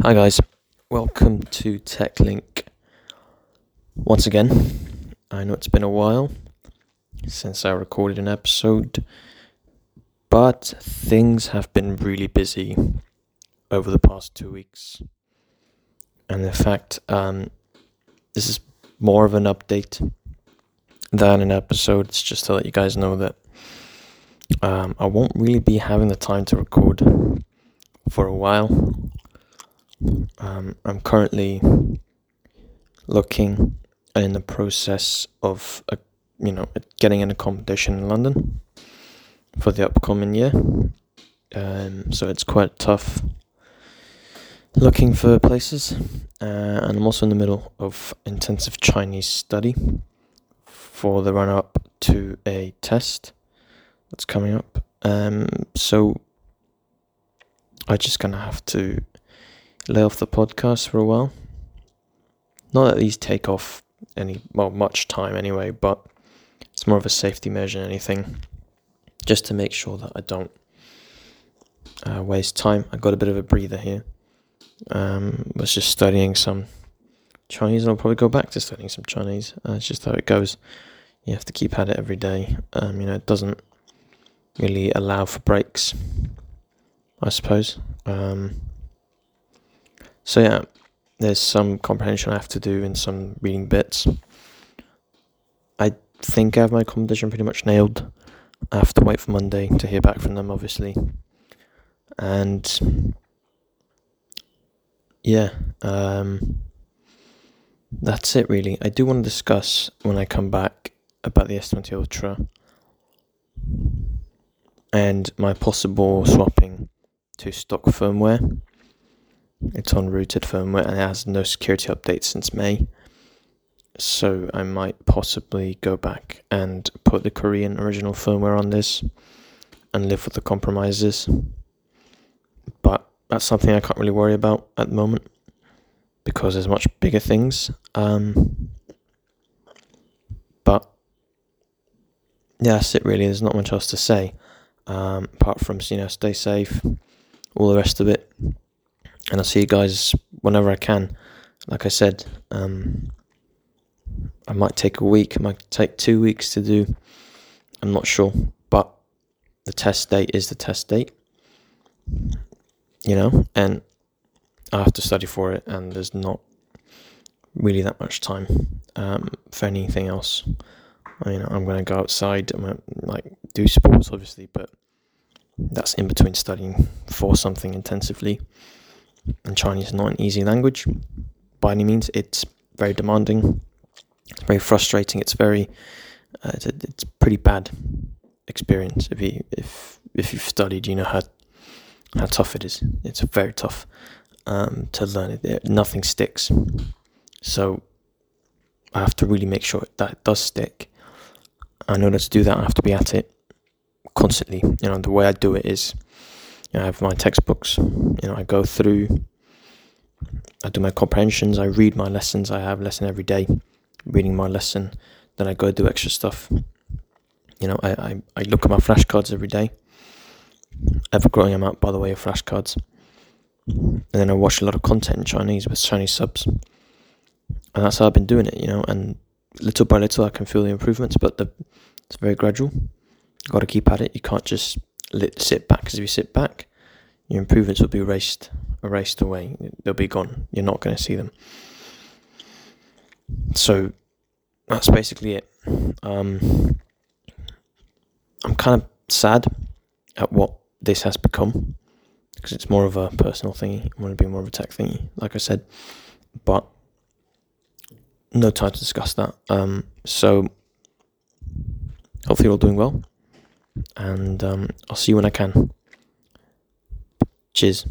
Hi guys, welcome to TechLink. Once again, I know it's been a while since I recorded an episode, but things have been really busy over the past two weeks. And in fact, um, this is more of an update than an episode. It's just to let you guys know that um, I won't really be having the time to record for a while. Um, I'm currently looking in the process of, a, you know, getting in a competition in London for the upcoming year. Um, so it's quite tough looking for places, uh, and I'm also in the middle of intensive Chinese study for the run up to a test that's coming up. Um, so I just gonna have to lay off the podcast for a while. Not that these take off any well much time anyway, but it's more of a safety measure than anything, just to make sure that I don't uh, waste time. I got a bit of a breather here. Um, was just studying some Chinese, and I'll probably go back to studying some Chinese. Uh, it's just how it goes. You have to keep at it every day. Um, you know, it doesn't really allow for breaks. I suppose. Um, so yeah, there's some comprehension I have to do and some reading bits. I think I have my competition pretty much nailed. I have to wait for Monday to hear back from them, obviously. And yeah, um, that's it really. I do want to discuss when I come back about the S20 Ultra and my possible swapping to stock firmware. It's on rooted firmware and it has no security updates since May. So I might possibly go back and put the Korean original firmware on this and live with the compromises. But that's something I can't really worry about at the moment because there's much bigger things. Um, but yeah, that's it really. There's not much else to say um, apart from you know stay safe, all the rest of it, and I'll see you guys whenever I can. Like I said, um, I might take a week, I might take two weeks to do. I'm not sure, but the test date is the test date. You know, and I have to study for it, and there's not really that much time um, for anything else. I mean, I'm going to go outside. Like do sports, obviously, but that's in between studying for something intensively. And Chinese is not an easy language by any means. It's very demanding. It's very frustrating. It's very, uh, it's, a, it's pretty bad experience. If you if if you've studied, you know how how tough it is. It's very tough um, to learn it. Nothing sticks. So I have to really make sure that it does stick. I know that to do that, I have to be at it constantly. You know, the way I do it is, I have my textbooks. You know, I go through. I do my comprehensions. I read my lessons. I have lesson every day, reading my lesson. Then I go do extra stuff. You know, I, I, I look at my flashcards every day. Ever growing amount, by the way, of flashcards. And then I watch a lot of content in Chinese with Chinese subs. And that's how I've been doing it, you know. And little by little, I can feel the improvements, but the, it's very gradual got to keep at it. You can't just let, sit back because if you sit back, your improvements will be erased, erased away. They'll be gone. You're not going to see them. So that's basically it. Um, I'm kind of sad at what this has become because it's more of a personal thingy. I want to be more of a tech thingy, like I said, but no time to discuss that. Um, so hopefully you're all doing well and um, I'll see you when I can. Cheers.